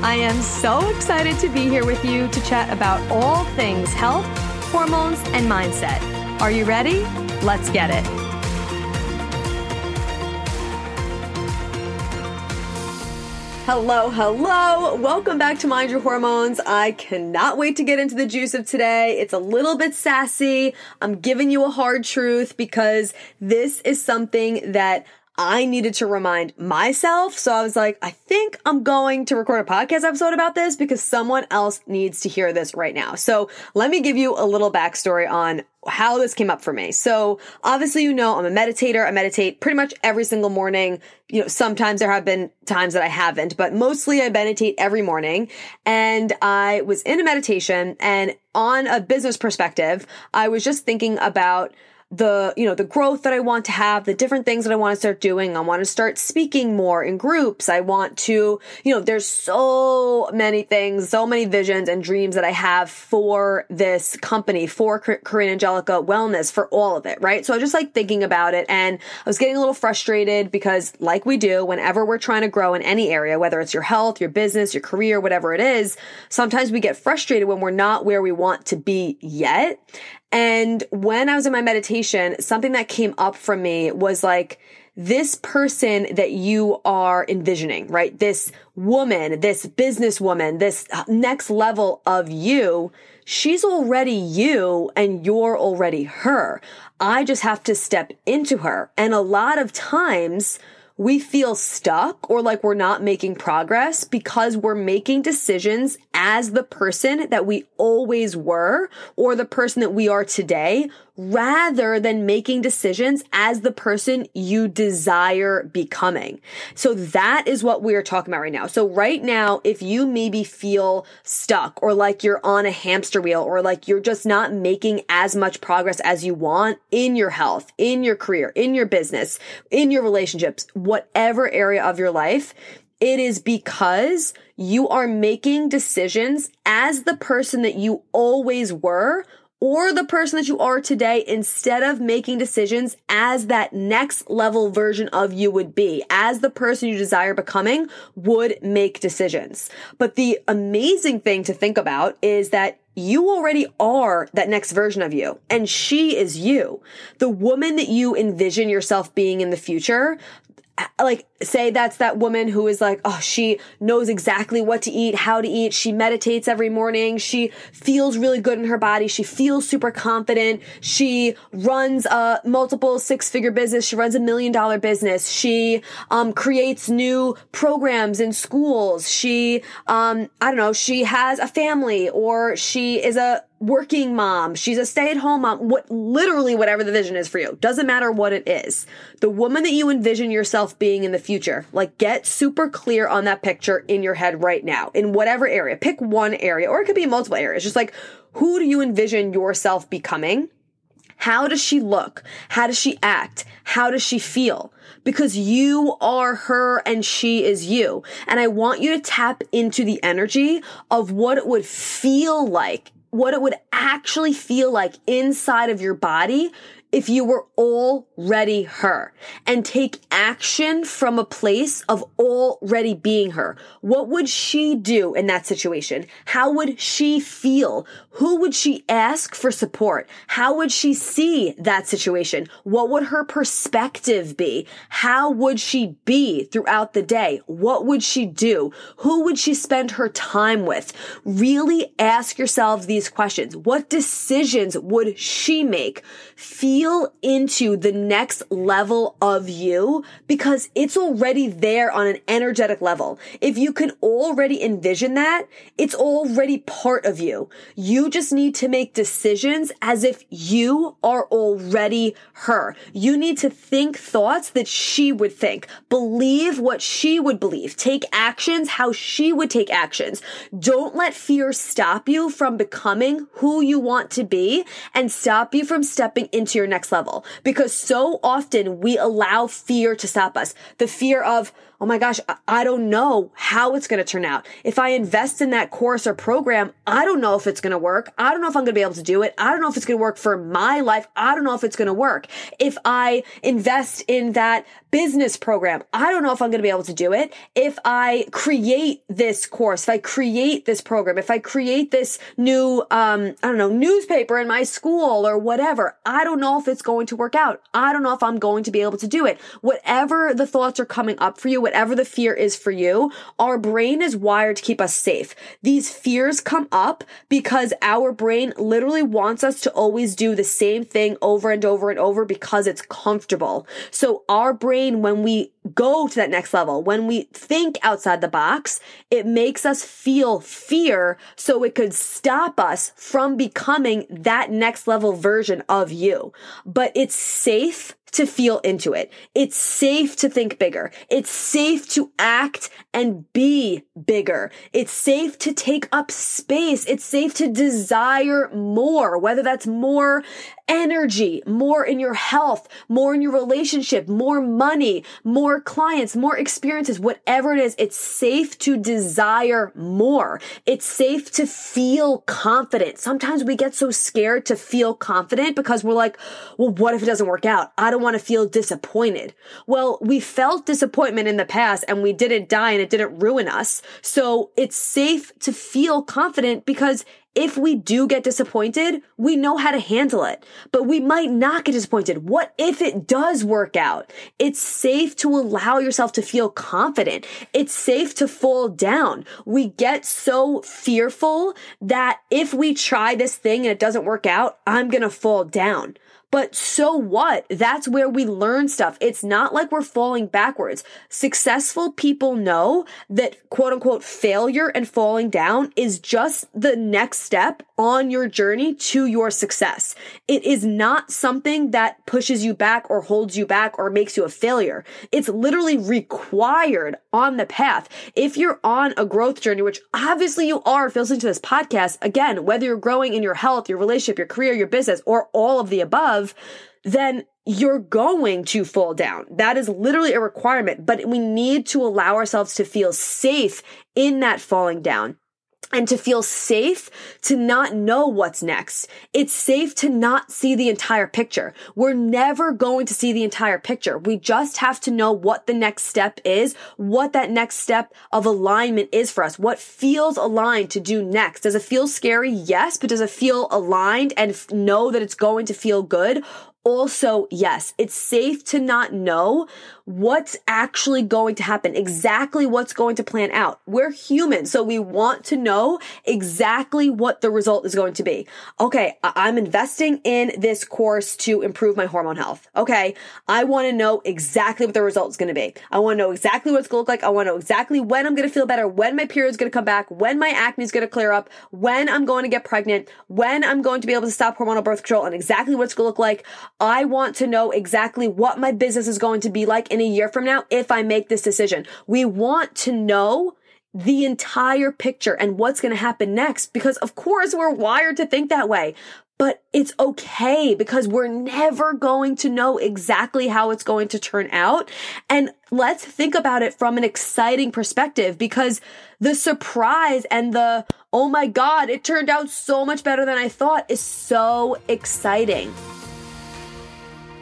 I am so excited to be here with you to chat about all things health, hormones, and mindset. Are you ready? Let's get it. Hello, hello. Welcome back to Mind Your Hormones. I cannot wait to get into the juice of today. It's a little bit sassy. I'm giving you a hard truth because this is something that I needed to remind myself. So I was like, I think I'm going to record a podcast episode about this because someone else needs to hear this right now. So let me give you a little backstory on how this came up for me. So obviously, you know, I'm a meditator. I meditate pretty much every single morning. You know, sometimes there have been times that I haven't, but mostly I meditate every morning. And I was in a meditation and on a business perspective, I was just thinking about the, you know, the growth that I want to have, the different things that I want to start doing. I want to start speaking more in groups. I want to, you know, there's so many things, so many visions and dreams that I have for this company, for Corinne Angelica Wellness, for all of it, right? So I just like thinking about it and I was getting a little frustrated because like we do, whenever we're trying to grow in any area, whether it's your health, your business, your career, whatever it is, sometimes we get frustrated when we're not where we want to be yet. And when I was in my meditation, something that came up for me was like, this person that you are envisioning, right? This woman, this businesswoman, this next level of you, she's already you and you're already her. I just have to step into her. And a lot of times, we feel stuck or like we're not making progress because we're making decisions as the person that we always were or the person that we are today rather than making decisions as the person you desire becoming. So that is what we are talking about right now. So right now, if you maybe feel stuck or like you're on a hamster wheel or like you're just not making as much progress as you want in your health, in your career, in your business, in your relationships, whatever area of your life, it is because you are making decisions as the person that you always were or the person that you are today instead of making decisions as that next level version of you would be, as the person you desire becoming would make decisions. But the amazing thing to think about is that you already are that next version of you and she is you. The woman that you envision yourself being in the future, like say that's that woman who is like oh she knows exactly what to eat how to eat. She meditates every morning. She feels really good in her body. She feels super confident. She runs a multiple six figure business. She runs a million dollar business. She um, creates new programs in schools. She um, i don't know she has a family or she is a working mom. She's a stay at home mom. What, literally whatever the vision is for you. Doesn't matter what it is. The woman that you envision yourself being in the future, like get super clear on that picture in your head right now, in whatever area. Pick one area, or it could be multiple areas. Just like, who do you envision yourself becoming? How does she look? How does she act? How does she feel? Because you are her and she is you. And I want you to tap into the energy of what it would feel like what it would actually feel like inside of your body if you were already her and take action from a place of already being her. What would she do in that situation? How would she feel? Who would she ask for support? How would she see that situation? What would her perspective be? How would she be throughout the day? What would she do? Who would she spend her time with? Really ask yourselves these questions. What decisions would she make? Feel feel into the next level of you because it's already there on an energetic level. If you can already envision that, it's already part of you. You just need to make decisions as if you are already her. You need to think thoughts that she would think, believe what she would believe, take actions how she would take actions. Don't let fear stop you from becoming who you want to be and stop you from stepping into your next level. Because so often we allow fear to stop us. The fear of, oh my gosh, I don't know how it's going to turn out. If I invest in that course or program, I don't know if it's going to work. I don't know if I'm going to be able to do it. I don't know if it's going to work for my life. I don't know if it's going to work. If I invest in that business program, I don't know if I'm going to be able to do it. If I create this course, if I create this program, if I create this new, um, I don't know, newspaper in my school or whatever, I don't know if it's going to work out. I don't know if I'm going to be able to do it. Whatever the thoughts are coming up for you, whatever the fear is for you, our brain is wired to keep us safe. These fears come up because our brain literally wants us to always do the same thing over and over and over because it's comfortable. So our brain, when we go to that next level, when we think outside the box, it makes us feel fear so it could stop us from becoming that next level version of you. But it's safe to feel into it. It's safe to think bigger. It's safe to act and be bigger. It's safe to take up space. It's safe to desire more, whether that's more energy, more in your health, more in your relationship, more money, more clients, more experiences, whatever it is, it's safe to desire more. It's safe to feel confident. Sometimes we get so scared to feel confident because we're like, well, what if it doesn't work out? I don't want to feel disappointed. Well, we felt disappointment in the past and we didn't die and it didn't ruin us. So it's safe to feel confident because if we do get disappointed, we know how to handle it, but we might not get disappointed. What if it does work out? It's safe to allow yourself to feel confident. It's safe to fall down. We get so fearful that if we try this thing and it doesn't work out, I'm going to fall down. But so what? That's where we learn stuff. It's not like we're falling backwards. Successful people know that quote unquote failure and falling down is just the next step on your journey to your success. It is not something that pushes you back or holds you back or makes you a failure. It's literally required on the path. If you're on a growth journey, which obviously you are if you're listening to this podcast, again, whether you're growing in your health, your relationship, your career, your business, or all of the above, then you're going to fall down. That is literally a requirement, but we need to allow ourselves to feel safe in that falling down and to feel safe to not know what's next. It's safe to not see the entire picture. We're never going to see the entire picture. We just have to know what the next step is, what that next step of alignment is for us, what feels aligned to do next. Does it feel scary? Yes, but does it feel aligned and f- know that it's going to feel good? Also, yes, it's safe to not know what's actually going to happen, exactly what's going to plan out. We're human, so we want to know exactly what the result is going to be. Okay, I'm investing in this course to improve my hormone health. Okay, I want to know exactly what the result is going to be. I want to know exactly what it's going to look like. I want to know exactly when I'm going to feel better, when my period is going to come back, when my acne is going to clear up, when I'm going to get pregnant, when I'm going to be able to stop hormonal birth control, and exactly what it's going to look like. I want to know exactly what my business is going to be like in a year from now if I make this decision. We want to know the entire picture and what's going to happen next because of course we're wired to think that way. But it's okay because we're never going to know exactly how it's going to turn out. And let's think about it from an exciting perspective because the surprise and the, oh my God, it turned out so much better than I thought is so exciting.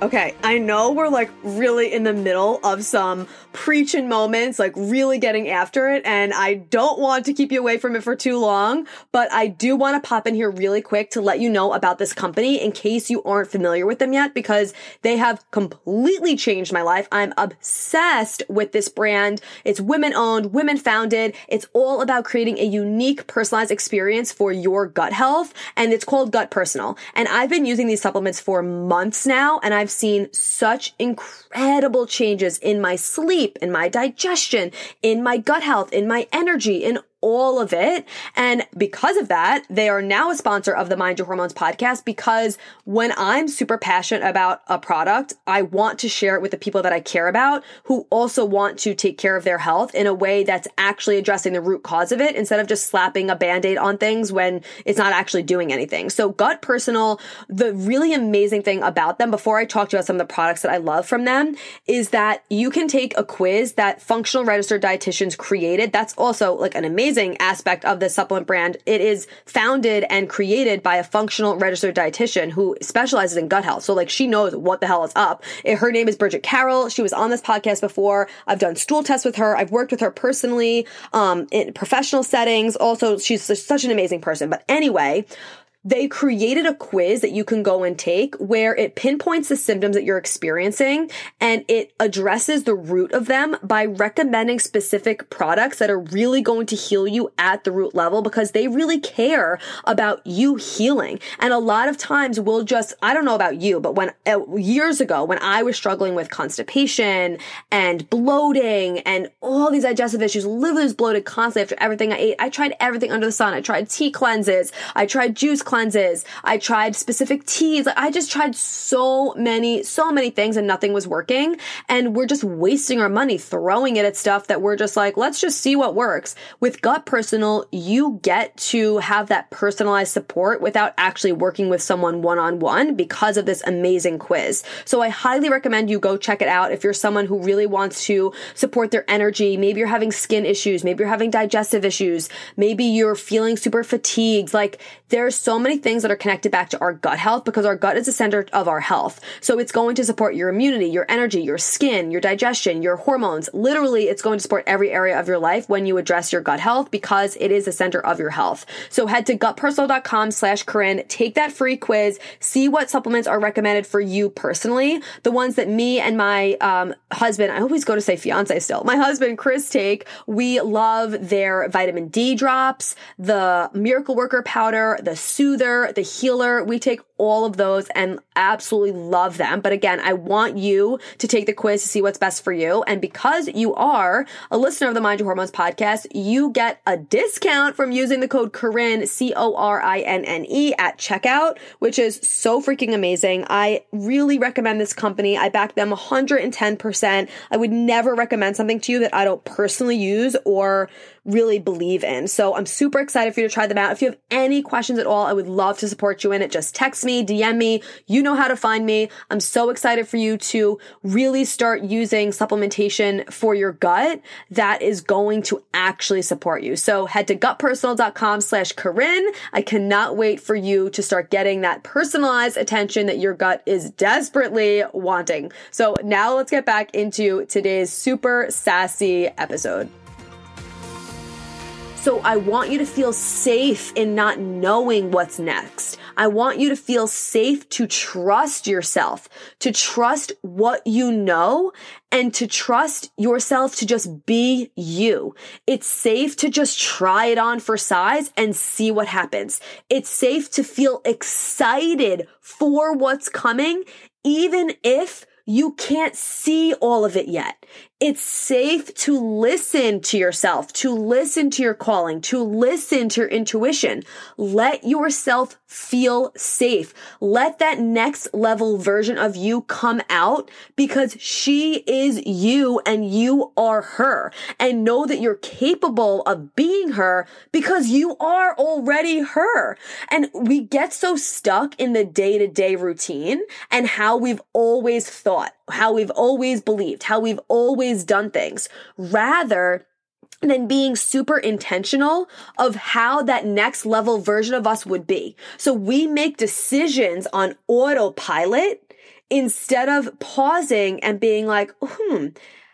Okay, I know we're like really in the middle of some preaching moments, like really getting after it, and I don't want to keep you away from it for too long, but I do want to pop in here really quick to let you know about this company in case you aren't familiar with them yet, because they have completely changed my life. I'm obsessed with this brand. It's women owned, women founded. It's all about creating a unique personalized experience for your gut health, and it's called Gut Personal. And I've been using these supplements for months now, and I've I've seen such incredible changes in my sleep, in my digestion, in my gut health, in my energy, in all of it. And because of that, they are now a sponsor of the Mind Your Hormones podcast because when I'm super passionate about a product, I want to share it with the people that I care about who also want to take care of their health in a way that's actually addressing the root cause of it instead of just slapping a band-aid on things when it's not actually doing anything. So gut personal, the really amazing thing about them before I talk to you about some of the products that I love from them is that you can take a quiz that functional registered dietitians created. That's also like an amazing amazing aspect of the supplement brand. It is founded and created by a functional registered dietitian who specializes in gut health. So like she knows what the hell is up. Her name is Bridget Carroll. She was on this podcast before. I've done stool tests with her. I've worked with her personally, um, in professional settings. Also, she's such an amazing person. But anyway, they created a quiz that you can go and take where it pinpoints the symptoms that you're experiencing and it addresses the root of them by recommending specific products that are really going to heal you at the root level because they really care about you healing. And a lot of times we'll just, I don't know about you, but when uh, years ago, when I was struggling with constipation and bloating and all these digestive issues, literally was bloated constantly after everything I ate, I tried everything under the sun. I tried tea cleanses. I tried juice cleanses cleanses. I tried specific teas. I just tried so many, so many things and nothing was working. And we're just wasting our money throwing it at stuff that we're just like, let's just see what works. With Gut Personal, you get to have that personalized support without actually working with someone one on one because of this amazing quiz. So I highly recommend you go check it out if you're someone who really wants to support their energy. Maybe you're having skin issues. Maybe you're having digestive issues. Maybe you're feeling super fatigued. Like there's so many things that are connected back to our gut health because our gut is the center of our health. So it's going to support your immunity, your energy, your skin, your digestion, your hormones. Literally, it's going to support every area of your life when you address your gut health because it is the center of your health. So head to gutpersonal.com slash Corinne, take that free quiz, see what supplements are recommended for you personally. The ones that me and my um, husband, I always go to say fiance still, my husband Chris take, we love their vitamin D drops, the miracle worker powder, the soothe soother, the healer. We take all of those and absolutely love them. But again, I want you to take the quiz to see what's best for you. And because you are a listener of the Mind Your Hormones podcast, you get a discount from using the code Corinne, C-O-R-I-N-N-E at checkout, which is so freaking amazing. I really recommend this company. I back them 110%. I would never recommend something to you that I don't personally use or really believe in. So I'm super excited for you to try them out. If you have any questions at all, I would love to support you in it. Just text me, DM me. You know how to find me. I'm so excited for you to really start using supplementation for your gut that is going to actually support you. So head to gutpersonal.com slash Corinne. I cannot wait for you to start getting that personalized attention that your gut is desperately wanting. So now let's get back into today's super sassy episode. So I want you to feel safe in not knowing what's next. I want you to feel safe to trust yourself, to trust what you know and to trust yourself to just be you. It's safe to just try it on for size and see what happens. It's safe to feel excited for what's coming, even if you can't see all of it yet. It's safe to listen to yourself, to listen to your calling, to listen to your intuition. Let yourself feel safe. Let that next level version of you come out because she is you and you are her. And know that you're capable of being her because you are already her. And we get so stuck in the day to day routine and how we've always thought, how we've always believed, how we've always done things rather than being super intentional of how that next level version of us would be. So we make decisions on autopilot instead of pausing and being like, hmm,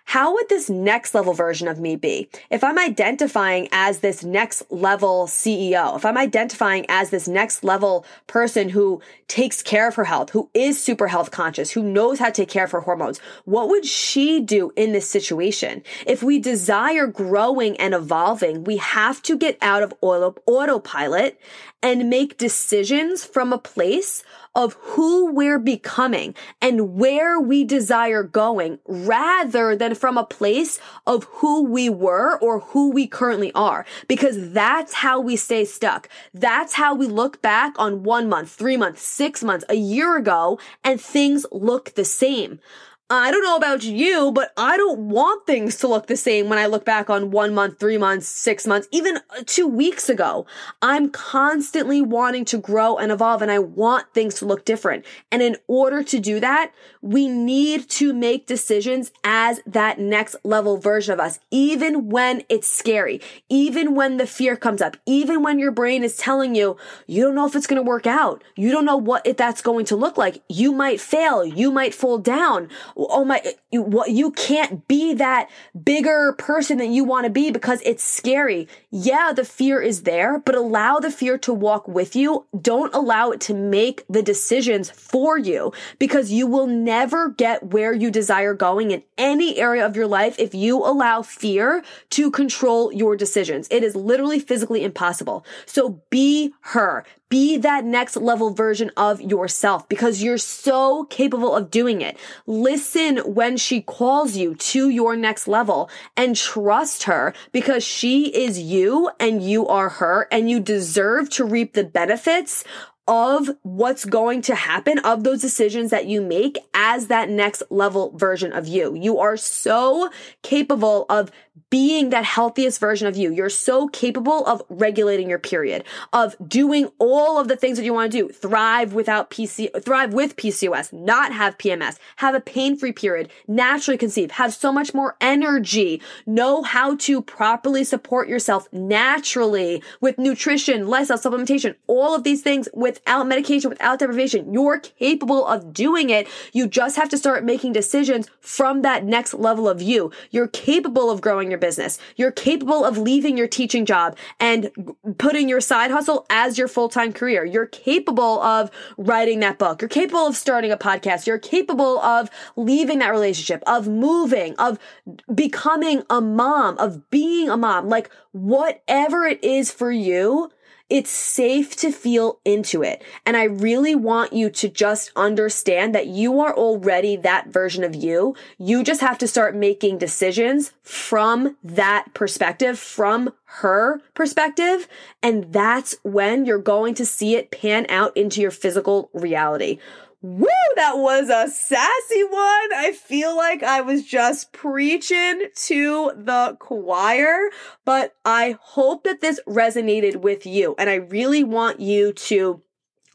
how would this next level version of me be? If I'm identifying as this next level CEO, if I'm identifying as this next level person who takes care of her health, who is super health conscious, who knows how to take care of her hormones, what would she do in this situation? If we desire growing and evolving, we have to get out of auto- autopilot and make decisions from a place of who we're becoming and where we desire going rather than from a place of who we were or who we currently are. Because that's how we stay stuck. That's how we look back on one month, three months, six months, a year ago, and things look the same. I don't know about you, but I don't want things to look the same when I look back on one month, three months, six months, even uh, two weeks ago. I'm constantly wanting to grow and evolve and I want things to look different. And in order to do that, we need to make decisions as that next level version of us, even when it's scary, even when the fear comes up, even when your brain is telling you, you don't know if it's going to work out. You don't know what if that's going to look like. You might fail. You might fall down oh my, you, what, you can't be that bigger person that you want to be because it's scary. Yeah, the fear is there, but allow the fear to walk with you. Don't allow it to make the decisions for you because you will never get where you desire going in any area of your life if you allow fear to control your decisions. It is literally physically impossible. So be her. Be that next level version of yourself because you're so capable of doing it. Listen when she calls you to your next level and trust her because she is you and you are her and you deserve to reap the benefits of what's going to happen of those decisions that you make as that next level version of you. You are so capable of being that healthiest version of you. You're so capable of regulating your period, of doing all of the things that you want to do. Thrive without PC, thrive with PCOS, not have PMS, have a pain-free period, naturally conceive, have so much more energy, know how to properly support yourself naturally with nutrition, lifestyle supplementation, all of these things without medication, without deprivation. You're capable of doing it. You just have to start making decisions from that next level of you. You're capable of growing your business. You're capable of leaving your teaching job and putting your side hustle as your full-time career. You're capable of writing that book. You're capable of starting a podcast. You're capable of leaving that relationship, of moving, of becoming a mom, of being a mom. Like whatever it is for you, it's safe to feel into it. And I really want you to just understand that you are already that version of you. You just have to start making decisions from that perspective, from her perspective. And that's when you're going to see it pan out into your physical reality. Woo, that was a sassy one. I feel like I was just preaching to the choir, but I hope that this resonated with you. And I really want you to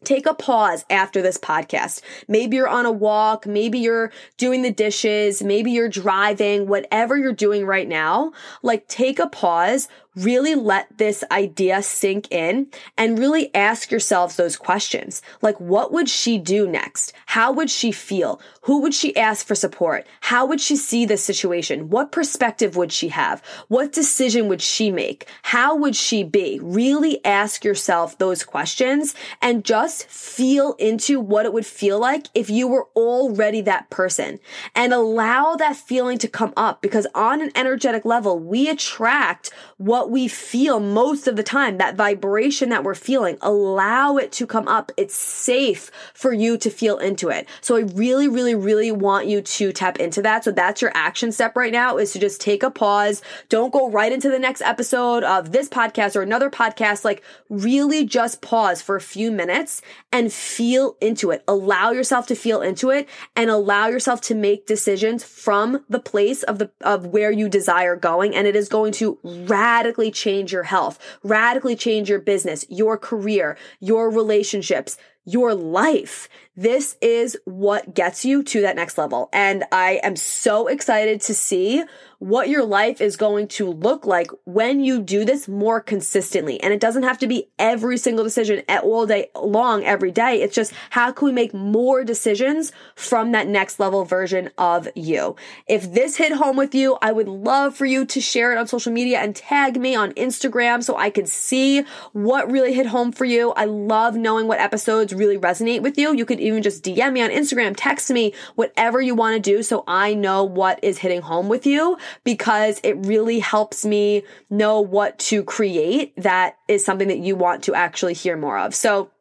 take a pause after this podcast. Maybe you're on a walk, maybe you're doing the dishes, maybe you're driving, whatever you're doing right now. Like take a pause, really let this idea sink in and really ask yourselves those questions. Like, what would she do next? How would she feel? Who would she ask for support? How would she see the situation? What perspective would she have? What decision would she make? How would she be? Really ask yourself those questions and just feel into what it would feel like if you were already that person and allow that feeling to come up because on an energetic level, we attract what we feel most of the time, that vibration that we're feeling, allow it to come up. It's safe for you to feel into it. So I really, really, really want you to tap into that. So that's your action step right now is to just take a pause. Don't go right into the next episode of this podcast or another podcast. Like really just pause for a few minutes and feel into it. Allow yourself to feel into it and allow yourself to make decisions from the place of the, of where you desire going. And it is going to radically change your health, radically change your business, your career, your relationships, your life. This is what gets you to that next level. And I am so excited to see what your life is going to look like when you do this more consistently. And it doesn't have to be every single decision all day long, every day. It's just how can we make more decisions from that next level version of you? If this hit home with you, I would love for you to share it on social media and tag me on Instagram so I can see what really hit home for you. I love knowing what episodes really resonate with you. You could even just DM me on Instagram, text me, whatever you want to do so I know what is hitting home with you because it really helps me know what to create that is something that you want to actually hear more of. So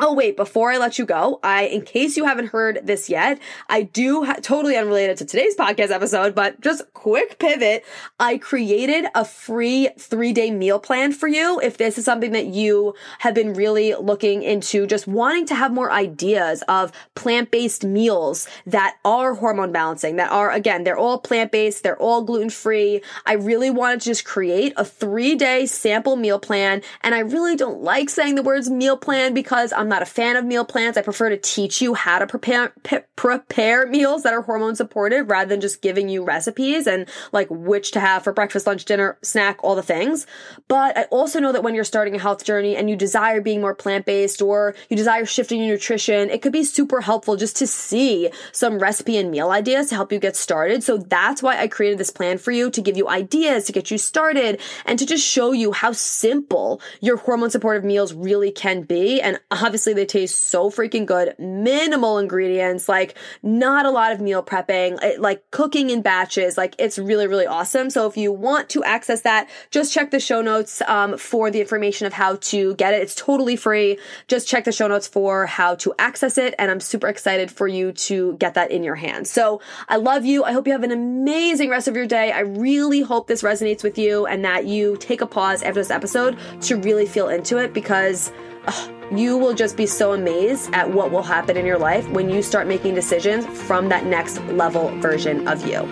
Oh wait, before I let you go, I in case you haven't heard this yet, I do ha- totally unrelated to today's podcast episode, but just quick pivot. I created a free 3-day meal plan for you if this is something that you have been really looking into just wanting to have more ideas of plant-based meals that are hormone balancing, that are again, they're all plant-based, they're all gluten-free. I really wanted to just create a 3-day sample meal plan, and I really don't like saying the words meal plan because I'm not a fan of meal plans. I prefer to teach you how to prepare p- prepare meals that are hormone supported rather than just giving you recipes and like which to have for breakfast, lunch, dinner, snack, all the things. But I also know that when you're starting a health journey and you desire being more plant-based or you desire shifting your nutrition, it could be super helpful just to see some recipe and meal ideas to help you get started. So that's why I created this plan for you to give you ideas, to get you started, and to just show you how simple your hormone supportive meals really can be. And they taste so freaking good. Minimal ingredients, like not a lot of meal prepping, like cooking in batches. Like it's really, really awesome. So if you want to access that, just check the show notes um, for the information of how to get it. It's totally free. Just check the show notes for how to access it. And I'm super excited for you to get that in your hands. So I love you. I hope you have an amazing rest of your day. I really hope this resonates with you and that you take a pause after this episode to really feel into it because ugh, you will just be so amazed at what will happen in your life when you start making decisions from that next level version of you.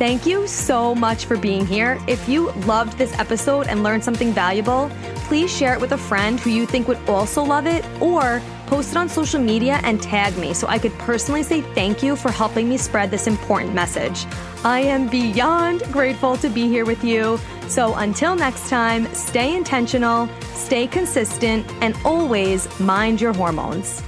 Thank you so much for being here. If you loved this episode and learned something valuable, please share it with a friend who you think would also love it or post it on social media and tag me so I could personally say thank you for helping me spread this important message. I am beyond grateful to be here with you. So until next time, stay intentional, stay consistent, and always mind your hormones.